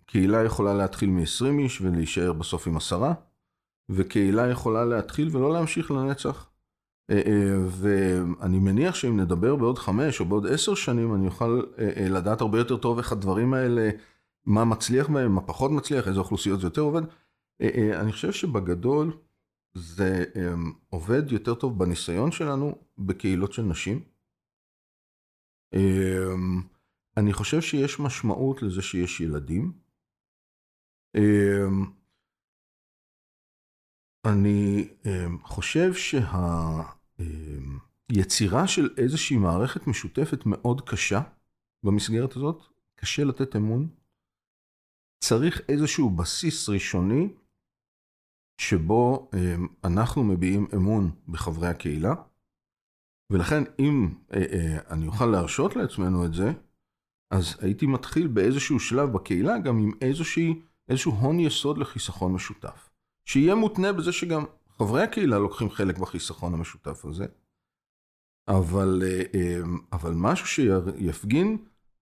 קהילה יכולה להתחיל מ-20 איש ולהישאר בסוף עם עשרה, וקהילה יכולה להתחיל ולא להמשיך לנצח. אה, אה, ואני מניח שאם נדבר בעוד חמש או בעוד עשר שנים, אני אוכל אה, לדעת הרבה יותר טוב איך הדברים האלה, מה מצליח בהם, מה פחות מצליח, איזה אוכלוסיות זה יותר עובד. אני חושב שבגדול זה עובד יותר טוב בניסיון שלנו בקהילות של נשים. אני חושב שיש משמעות לזה שיש ילדים. אני חושב שהיצירה של איזושהי מערכת משותפת מאוד קשה במסגרת הזאת, קשה לתת אמון. צריך איזשהו בסיס ראשוני שבו אנחנו מביעים אמון בחברי הקהילה, ולכן אם אני אוכל להרשות לעצמנו את זה, אז הייתי מתחיל באיזשהו שלב בקהילה גם עם איזושהי, איזשהו הון יסוד לחיסכון משותף. שיהיה מותנה בזה שגם חברי הקהילה לוקחים חלק בחיסכון המשותף הזה. אבל, אה, אה, אבל משהו שיפגין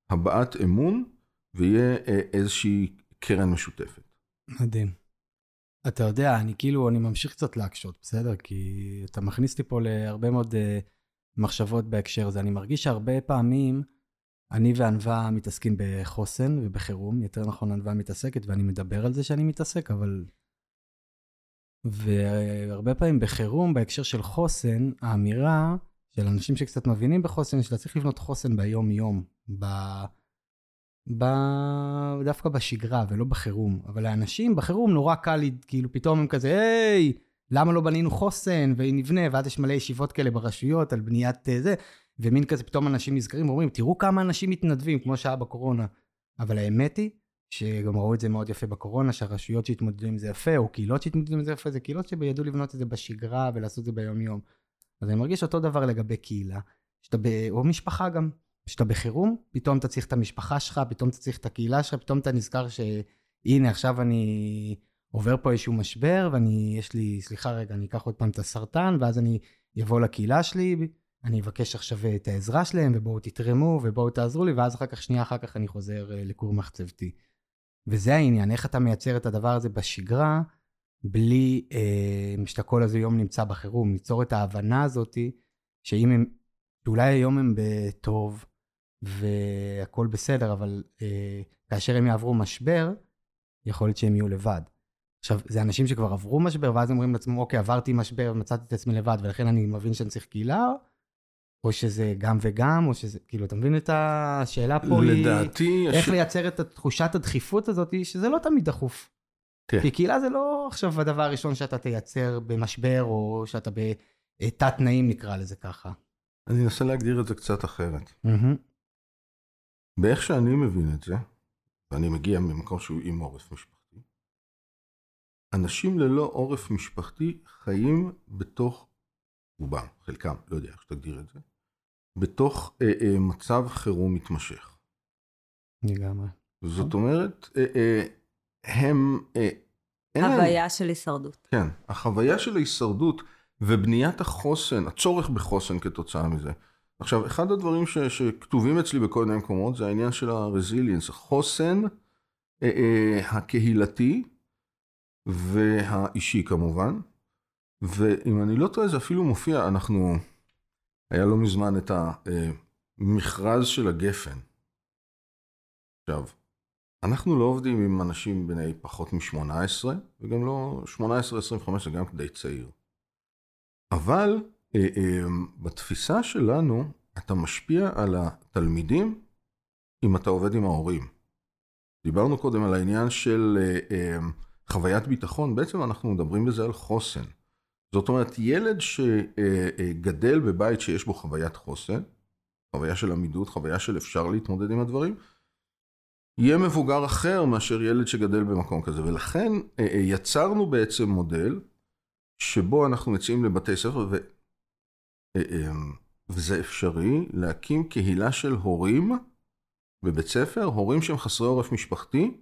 הבעת אמון ויהיה אה, איזושהי קרן משותפת. מדהים. אתה יודע, אני כאילו, אני ממשיך קצת להקשות, בסדר? כי אתה מכניס אותי פה להרבה מאוד מחשבות בהקשר הזה. אני מרגיש שהרבה פעמים אני וענווה מתעסקים בחוסן ובחירום, יותר נכון ענווה מתעסקת, ואני מדבר על זה שאני מתעסק, אבל והרבה פעמים בחירום, בהקשר של חוסן, האמירה של אנשים שקצת מבינים בחוסן, שאתה צריך לבנות חוסן ביום-יום, ב... ב... דווקא בשגרה ולא בחירום. אבל לאנשים בחירום נורא קל, כאילו פתאום הם כזה, היי, למה לא בנינו חוסן, ונבנה, ואז יש מלא ישיבות כאלה ברשויות על בניית אה, זה, ומין כזה פתאום אנשים נזכרים ואומרים, תראו כמה אנשים מתנדבים, כמו שהיה בקורונה. אבל האמת היא שגם ראו את זה מאוד יפה בקורונה, שהרשויות שהתמודדו עם זה יפה, או קהילות שהתמודדו עם זה יפה, זה קהילות שידעו לבנות את זה בשגרה ולעשות את זה ביום-יום. אז אני מרגיש אותו דבר לגבי קהילה, שאתה ב... או משפחה גם, שאתה בחירום, פתאום אתה צריך את המשפחה שלך, פתאום אתה צריך את הקהילה שלך, פתאום אתה נזכר שהנה עכשיו אני עובר פה איזשהו משבר, ואני, יש לי, סליחה רגע, אני אקח עוד פעם את הסרטן, ואז אני אבוא לקהילה שלי, אני אבקש עכשיו את העזרה שלהם, ובואו תתרמו, ובואו תעזרו לי, ואז אחר כך, שנייה אחר כך אני חוזר אה, לכור מחצבתי. וזה העניין, איך אתה מייצר את הדבר הזה בשגרה, בלי אה, שאתה כל איזה יום נמצא בחירום, ליצור את ההבנה הזאתי, שאם הם, שאולי היום הם בטוב והכול בסדר, אבל אה, כאשר הם יעברו משבר, יכול להיות שהם יהיו לבד. עכשיו, זה אנשים שכבר עברו משבר, ואז אומרים לעצמם, אוקיי, עברתי משבר ומצאתי את עצמי לבד, ולכן אני מבין שאני צריך קהילה, או שזה גם וגם, או שזה, כאילו, אתה מבין את השאלה פה לדעתי... היא, איך לייצר את תחושת הדחיפות הזאת, שזה לא תמיד דחוף. כן. כי קהילה זה לא עכשיו הדבר הראשון שאתה תייצר במשבר, או שאתה בתת תנאים, נקרא לזה ככה. אני אנסה להגדיר את זה קצת אחרת. באיך שאני מבין את זה, ואני מגיע ממקום שהוא עם עורף משפחתי, אנשים ללא עורף משפחתי חיים בתוך רובם, חלקם, לא יודע איך שתגדיר את זה, בתוך אה, אה, מצב חירום מתמשך. לגמרי. זאת אומרת, אה, אה, הם... אה, חוויה של הישרדות. כן, החוויה של ההישרדות ובניית החוסן, הצורך בחוסן כתוצאה מזה. עכשיו, אחד הדברים ש, שכתובים אצלי בכל מיני מקומות זה העניין של הרזיליאנס, החוסן אה, אה, הקהילתי והאישי כמובן. ואם אני לא טועה, זה אפילו מופיע, אנחנו, היה לא מזמן את המכרז של הגפן. עכשיו, אנחנו לא עובדים עם אנשים בני פחות מ-18, וגם לא 18-25 זה גם די צעיר. אבל אה, אה, בתפיסה שלנו, אתה משפיע על התלמידים אם אתה עובד עם ההורים. דיברנו קודם על העניין של אה, חוויית ביטחון, בעצם אנחנו מדברים בזה על חוסן. זאת אומרת, ילד שגדל בבית שיש בו חוויית חוסן, חוויה של עמידות, חוויה של אפשר להתמודד עם הדברים, יהיה מבוגר אחר מאשר ילד שגדל במקום כזה. ולכן אה, אה, יצרנו בעצם מודל שבו אנחנו מציעים לבתי ספר, ו... אה, וזה אפשרי להקים קהילה של הורים בבית ספר, הורים שהם חסרי עורף משפחתי,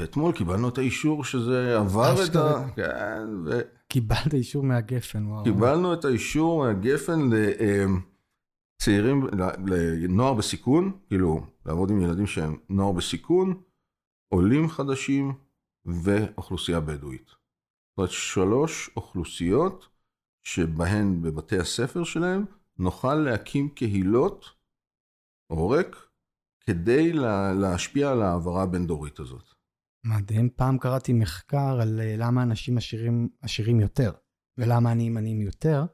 ואתמול קיבלנו את האישור שזה עבר את ה... כן, ו... קיבלת אישור מהגפן, וואו. קיבלנו את האישור מהגפן לצעירים, לנוער בסיכון, כאילו, לעבוד עם ילדים שהם נוער בסיכון, עולים חדשים ואוכלוסייה בדואית. זאת אומרת, שלוש אוכלוסיות שבהן בבתי הספר שלהם נוכל להקים קהילות עורק כדי להשפיע על ההעברה הבין-דורית הזאת. מדהים. פעם קראתי מחקר על אה, למה אנשים עשירים, עשירים יותר, ולמה עניים עניים יותר,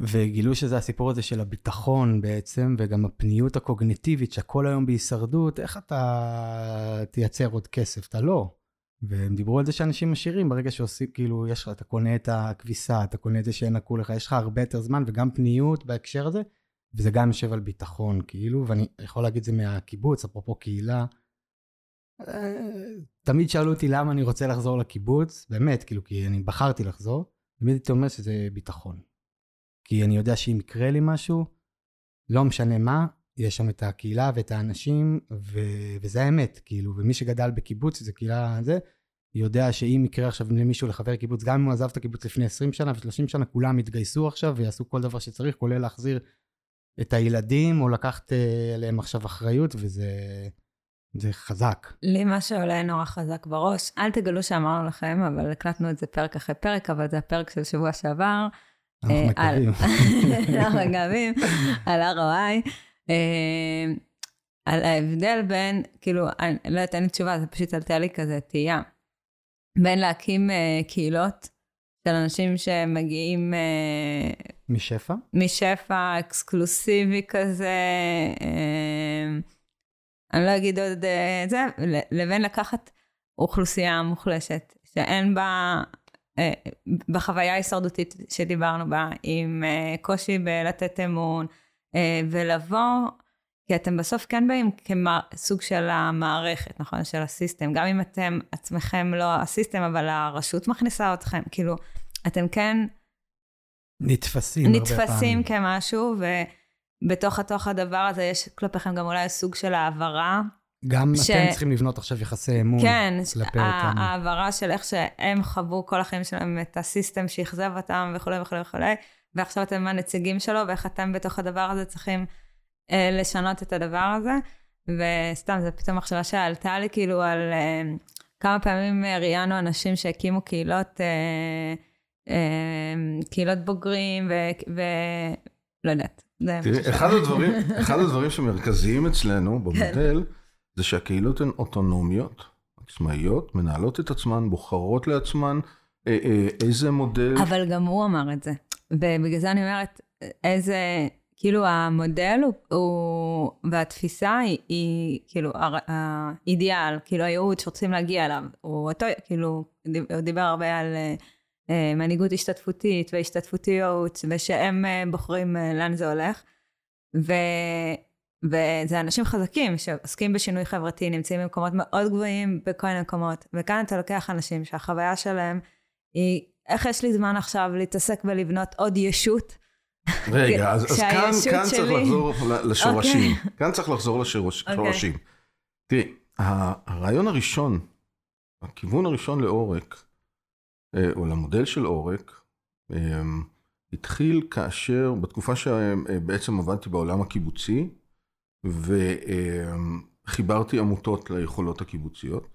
וגילו שזה הסיפור הזה של הביטחון בעצם, וגם הפניות הקוגניטיבית, שהכל היום בהישרדות, איך אתה תייצר עוד כסף? אתה לא. והם דיברו על זה שאנשים עשירים, ברגע שעושים, כאילו, יש לך, אתה קונה את הכביסה, אתה קונה את זה שינקו לך, יש לך הרבה יותר זמן, וגם פניות בהקשר הזה, וזה גם יושב על ביטחון, כאילו, ואני יכול להגיד זה מהקיבוץ, אפרופו קהילה. תמיד שאלו אותי למה אני רוצה לחזור לקיבוץ, באמת, כאילו, כי אני בחרתי לחזור, תמיד הייתי אומר שזה ביטחון. כי אני יודע שאם יקרה לי משהו, לא משנה מה, יש שם את הקהילה ואת האנשים, ו- וזה האמת, כאילו, ומי שגדל בקיבוץ, זה קהילה זה, יודע שאם יקרה עכשיו למישהו לחבר קיבוץ, גם אם הוא עזב את הקיבוץ לפני 20 שנה ו-30 שנה, כולם יתגייסו עכשיו ויעשו כל דבר שצריך, כולל להחזיר את הילדים, או לקחת אה, עליהם עכשיו אחריות, וזה... זה חזק. לי מה שעולה נורא חזק בראש, אל תגלו שאמרנו לכם, אבל הקלטנו את זה פרק אחרי פרק, אבל זה הפרק של שבוע שעבר. אנחנו אה, מקווים. אנחנו מקווים, על ROI. אה, על ההבדל בין, כאילו, אני לא יודעת, אין לי תשובה, זה פשוט עלתה לי כזה תהייה. בין להקים אה, קהילות של אנשים שמגיעים... משפע? משפע, אקסקלוסיבי כזה. אני לא אגיד עוד את זה, לבין לקחת אוכלוסייה מוחלשת, שאין בה, אה, בחוויה ההישרדותית שדיברנו בה, עם אה, קושי בלתת אמון, אה, ולבוא, כי אתם בסוף כן באים כסוג של המערכת, נכון? של הסיסטם. גם אם אתם עצמכם לא הסיסטם, אבל הרשות מכניסה אתכם, כאילו, אתם כן... נתפסים הרבה פעמים. נתפסים כמשהו, ו... בתוך התוך הדבר הזה יש כלפיכם גם אולי סוג של העברה. גם ש... אתם צריכים לבנות עכשיו יחסי אמון כן, כלפי אותם. כן, העברה של איך שהם חוו כל החיים שלהם את הסיסטם שאכזב אותם וכולי וכולי וכולי, ועכשיו אתם הנציגים שלו, ואיך אתם בתוך הדבר הזה צריכים אה, לשנות את הדבר הזה. וסתם, זו פתאום מחשבה שעלתה לי כאילו על אה, כמה פעמים ראיינו אנשים שהקימו קהילות, אה, אה, קהילות בוגרים, ולא יודעת, תראי, אחד הדברים, אחד הדברים שמרכזיים אצלנו במודל, זה שהקהילות הן אוטונומיות, עצמאיות, מנהלות את עצמן, בוחרות לעצמן אה, אה, איזה מודל... אבל גם הוא אמר את זה. ובגלל זה אני אומרת, איזה, כאילו המודל הוא, הוא והתפיסה היא, היא כאילו האידיאל, כאילו הייעוד שרוצים להגיע אליו. הוא אותו, כאילו, הוא דיבר הרבה על uh, מנהיגות השתתפותית והשתתפותיות, ושהם uh, בוחרים uh, לאן זה הולך. ו... וזה אנשים חזקים שעוסקים בשינוי חברתי, נמצאים במקומות מאוד גבוהים בכל מיני מקומות. וכאן אתה לוקח אנשים שהחוויה שלהם היא, איך יש לי זמן עכשיו להתעסק ולבנות עוד ישות? רגע, אז, אז כאן, כאן שלי... צריך לחזור לשורשים. Okay. אוקיי. כאן צריך לחזור לשורשים. Okay. תראי, הרעיון הראשון, הכיוון הראשון לעורק, אה, או למודל של עורק, אה, התחיל כאשר, בתקופה שבעצם עבדתי בעולם הקיבוצי, וחיברתי עמותות ליכולות הקיבוציות,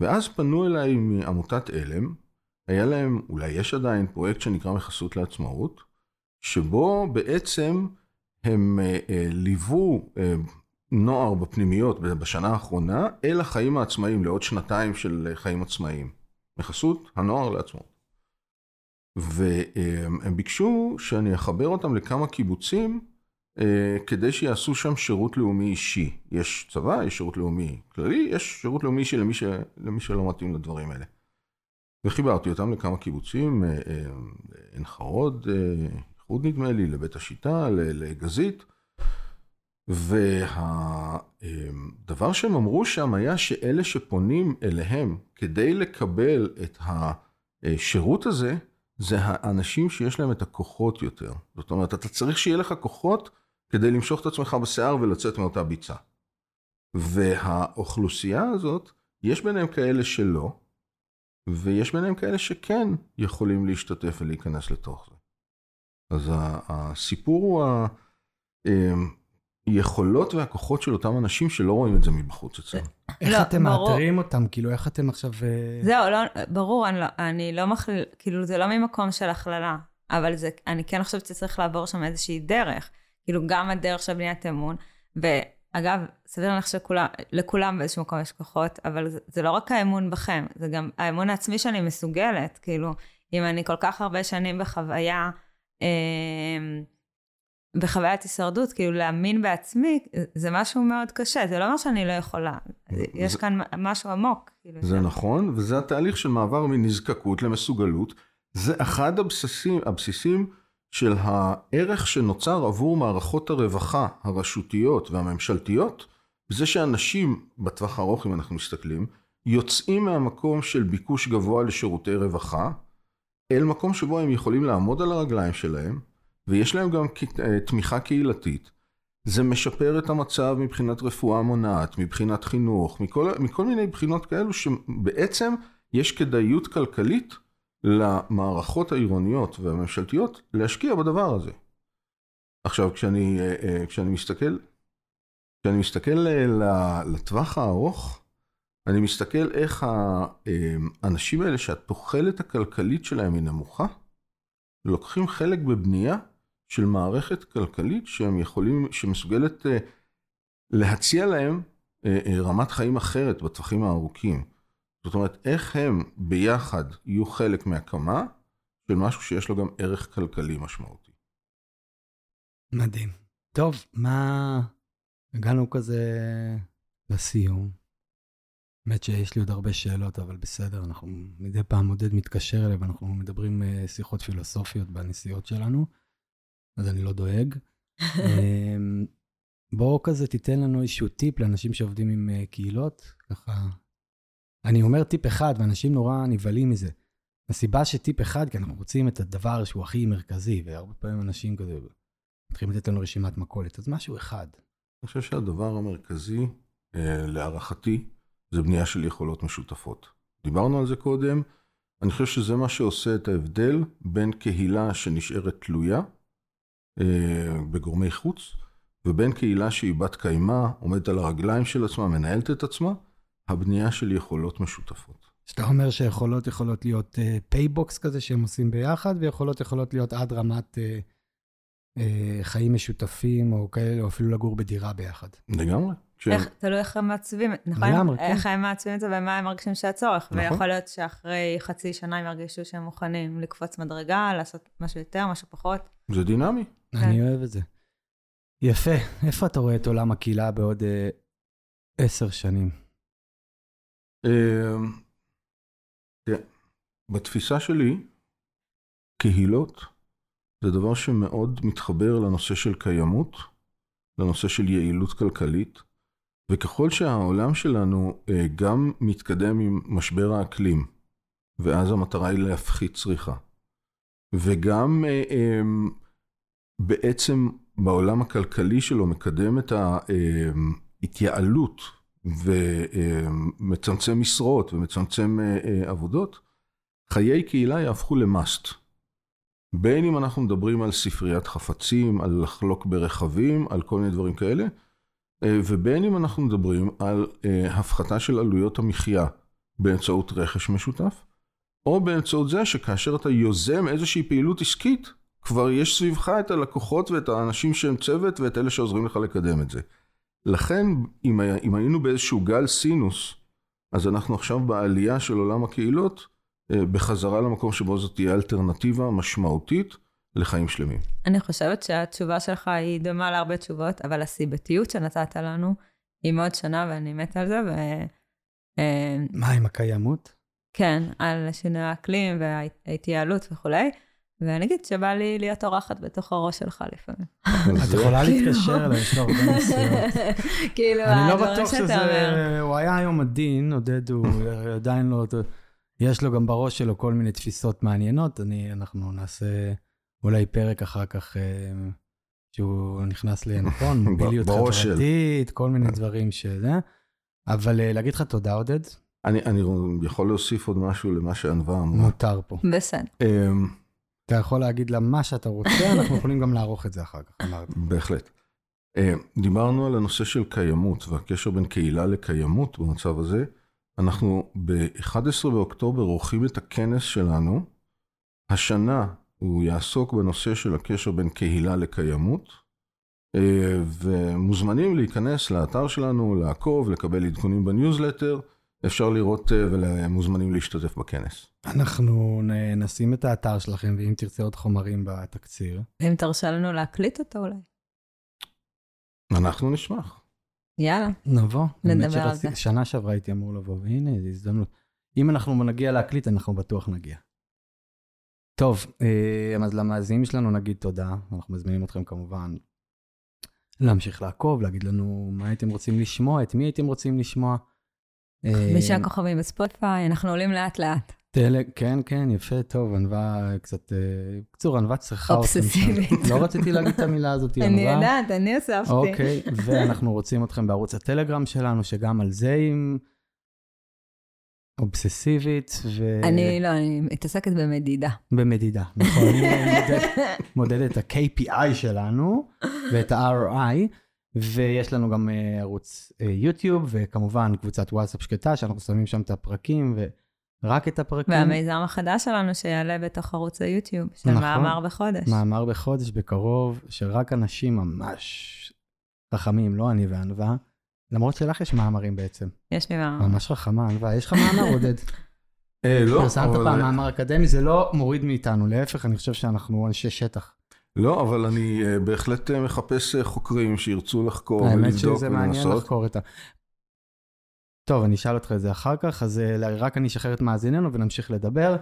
ואז פנו אליי מעמותת עלם, היה להם, אולי יש עדיין, פרויקט שנקרא מחסות לעצמאות, שבו בעצם הם אה, אה, ליוו אה, נוער בפנימיות בשנה האחרונה אל החיים העצמאיים, לעוד שנתיים של חיים עצמאיים. מחסות הנוער לעצמאות. והם ביקשו שאני אחבר אותם לכמה קיבוצים כדי שיעשו שם שירות לאומי אישי. יש צבא, יש שירות לאומי כללי, יש שירות לאומי אישי למי, ש... למי שלא מתאים לדברים האלה. וחיברתי אותם לכמה קיבוצים, עין חרוד, איחוד נדמה לי, לבית השיטה, לגזית. והדבר שהם אמרו שם היה שאלה שפונים אליהם כדי לקבל את השירות הזה, זה האנשים שיש להם את הכוחות יותר. זאת אומרת, אתה צריך שיהיה לך כוחות כדי למשוך את עצמך בשיער ולצאת מאותה ביצה. והאוכלוסייה הזאת, יש ביניהם כאלה שלא, ויש ביניהם כאלה שכן יכולים להשתתף ולהיכנס לתוך זה. אז הסיפור הוא היכולות והכוחות של אותם אנשים שלא רואים את זה מבחוץ אצלם. איך לא, אתם מאתרים אותם? כאילו, איך אתם עכשיו... אה, זהו, לא, ברור, אני לא, אני לא מכליל, כאילו, זה לא ממקום של הכללה, אבל זה, אני כן חושבת שצריך לעבור שם איזושהי דרך. כאילו, גם הדרך של בניית אמון, ואגב, סביר להניח שלכולם באיזשהו מקום יש כוחות, אבל זה, זה לא רק האמון בכם, זה גם האמון העצמי שאני מסוגלת. כאילו, אם אני כל כך הרבה שנים בחוויה, אמ, בחוויית הישרדות, כאילו להאמין בעצמי, זה משהו מאוד קשה, זה לא אומר שאני לא יכולה, יש כאן משהו עמוק. כאילו זה שם. נכון, וזה התהליך של מעבר מנזקקות למסוגלות. זה אחד הבסיסים, הבסיסים של הערך שנוצר עבור מערכות הרווחה הרשותיות והממשלתיות, זה שאנשים, בטווח הארוך אם אנחנו מסתכלים, יוצאים מהמקום של ביקוש גבוה לשירותי רווחה, אל מקום שבו הם יכולים לעמוד על הרגליים שלהם, ויש להם גם אה, תמיכה קהילתית. זה משפר את המצב מבחינת רפואה מונעת, מבחינת חינוך, מכל, מכל מיני בחינות כאלו שבעצם יש כדאיות כלכלית למערכות העירוניות והממשלתיות להשקיע בדבר הזה. עכשיו, כשאני, אה, אה, כשאני מסתכל, כשאני מסתכל לטווח הארוך, אני מסתכל איך האנשים האלה שהתוחלת הכלכלית שלהם היא נמוכה, לוקחים חלק בבנייה של מערכת כלכלית שהם יכולים, שמסוגלת אה, להציע להם אה, אה, רמת חיים אחרת בטווחים הארוכים. זאת אומרת, איך הם ביחד יהיו חלק מהקמה של משהו שיש לו גם ערך כלכלי משמעותי. מדהים. טוב, מה... הגענו כזה לסיום. האמת שיש לי עוד הרבה שאלות, אבל בסדר, אנחנו מדי פעם עודד מתקשר אליי ואנחנו מדברים שיחות פילוסופיות בנסיעות שלנו, אז אני לא דואג. um, בואו כזה תיתן לנו איזשהו טיפ לאנשים שעובדים עם uh, קהילות, ככה. אני אומר טיפ אחד, ואנשים נורא נבהלים מזה. הסיבה שטיפ אחד, כי אנחנו רוצים את הדבר שהוא הכי מרכזי, והרבה פעמים אנשים כזה מתחילים לתת לנו רשימת מכולת, אז משהו אחד. אני חושב שהדבר המרכזי, אה, להערכתי, זה בנייה של יכולות משותפות. דיברנו על זה קודם, אני חושב שזה מה שעושה את ההבדל בין קהילה שנשארת תלויה אה, בגורמי חוץ, ובין קהילה שהיא בת קיימא, עומדת על הרגליים של עצמה, מנהלת את עצמה, הבנייה של יכולות משותפות. שאתה אומר שיכולות יכולות להיות פייבוקס אה, כזה שהם עושים ביחד, ויכולות יכולות להיות עד רמת אה, אה, חיים משותפים או כאלה, או אפילו לגור בדירה ביחד. לגמרי. ש... איך, תלוי איך הם מעצבים, נכון? לגמרי, כן. איך הם מעצבים את זה ומה הם מרגישים שהצורך. נכון. ויכול להיות שאחרי חצי שנה הם ירגישו שהם מוכנים לקפוץ מדרגה, לעשות משהו יותר, משהו פחות. זה דינמי. כן. אני אוהב את זה. יפה. איפה אתה רואה את עולם הקהילה בעוד אה, עשר שנים? אה, בתפיסה שלי, קהילות זה דבר שמאוד מתחבר לנושא של קיימות, לנושא של יעילות כלכלית, וככל שהעולם שלנו אה, גם מתקדם עם משבר האקלים, ואז המטרה היא להפחית צריכה, וגם אה, אה, בעצם בעולם הכלכלי שלו מקדם את ההתייעלות ומצמצם משרות ומצמצם עבודות, חיי קהילה יהפכו למאסט. בין אם אנחנו מדברים על ספריית חפצים, על לחלוק ברכבים, על כל מיני דברים כאלה, אה, ובין אם אנחנו מדברים על אה, הפחתה של עלויות המחיה באמצעות רכש משותף, או באמצעות זה שכאשר אתה יוזם איזושהי פעילות עסקית, כבר יש סביבך את הלקוחות ואת האנשים שהם צוות ואת אלה שעוזרים לך לקדם את זה. לכן, אם, אם היינו באיזשהו גל סינוס, אז אנחנו עכשיו בעלייה של עולם הקהילות, אה, בחזרה למקום שבו זאת תהיה אלטרנטיבה משמעותית לחיים שלמים. אני חושבת שהתשובה שלך היא דומה להרבה תשובות, אבל הסיבתיות שנתת לנו היא מאוד שונה, ואני מתה על זה. ו... אה, מה עם הקיימות? כן, על שינוי האקלים וההתייעלות וכולי. ואני אגיד שבא לי להיות אורחת בתוך הראש שלך לפעמים. את יכולה להתקשר אליי, יש לו הרבה נסיעות. כאילו, אני לא בטוח שזה... הוא היה היום עדין, עודד הוא עדיין לא... יש לו גם בראש שלו כל מיני תפיסות מעניינות. אני, אנחנו נעשה אולי פרק אחר כך, אה, שהוא נכנס לנכון, מוביליות חברתית, כל מיני דברים שזה. אבל אה, להגיד לך תודה, עודד. אני, אני יכול להוסיף עוד משהו למה שענווה אמרה. מותר פה. בסדר. אתה יכול להגיד לה מה שאתה רוצה, אנחנו יכולים גם לערוך את זה אחר כך. בהחלט. אמ, דיברנו על הנושא של קיימות והקשר בין קהילה לקיימות במצב הזה. אנחנו ב-11 באוקטובר עורכים את הכנס שלנו. השנה הוא יעסוק בנושא של הקשר בין קהילה לקיימות, אה, ומוזמנים להיכנס לאתר שלנו, לעקוב, לקבל עדכונים בניוזלטר. אפשר לראות אה, ומוזמנים להשתתף בכנס. אנחנו נשים את האתר שלכם, ואם תרצה עוד חומרים בתקציר. אם תרשה לנו להקליט אותו אולי. אנחנו נשמח. יאללה. נבוא. נדבר על זה. שנה שעברה הייתי אמור לבוא, והנה, זו הזדמנות. אם אנחנו נגיע להקליט, אנחנו בטוח נגיע. טוב, אה, אז למאזינים שלנו נגיד תודה, אנחנו מזמינים אתכם כמובן להמשיך לעקוב, להגיד לנו מה הייתם רוצים לשמוע, את מי הייתם רוצים לשמוע. חמישה אה, כוכבים בספוטיפיי, אנחנו עולים לאט לאט. כן, כן, יפה, טוב, ענווה קצת, בקיצור, אה, ענווה צריכה אותם. אובססיבית. לא רציתי להגיד את המילה הזאת, ענווה. אני יודעת, אני אספתי. אוקיי, ואנחנו רוצים אתכם בערוץ הטלגרם שלנו, שגם על זה היא אובססיבית, ו... אני לא, אני מתעסקת במדידה. במדידה, נכון. אני מודד את ה-KPI שלנו ואת ה-ROI. ויש לנו גם uh, ערוץ uh, יוטיוב, וכמובן קבוצת וואטסאפ שקטה, שאנחנו שמים שם את הפרקים, ורק את הפרקים. והמיזם החדש שלנו שיעלה בתוך ערוץ היוטיוב, של נכון, מאמר בחודש. מאמר בחודש בקרוב, שרק אנשים ממש חכמים, לא אני וענווה, למרות שלך יש מאמרים בעצם. יש לי מאמר. ממש חכמה, ענווה. יש לך מאמר, עודד? אה, לא, אבל... פרסמת פעם מאמר אקדמי, זה לא מוריד מאיתנו, להפך, אני חושב שאנחנו אנשי שטח. לא, אבל אני uh, בהחלט uh, מחפש uh, חוקרים שירצו לחקור ולבדוק ולנסות. האמת שזה מעניין לחקור את ה... טוב, אני אשאל אותך את זה אחר כך, אז uh, רק אני אשחרר את מאזיננו ונמשיך לדבר.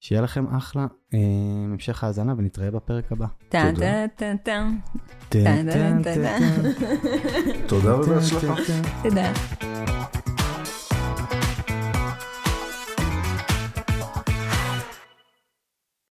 שיהיה לכם אחלה המשך האזנה ונתראה בפרק הבא. תודה ובהצלחה. תודה.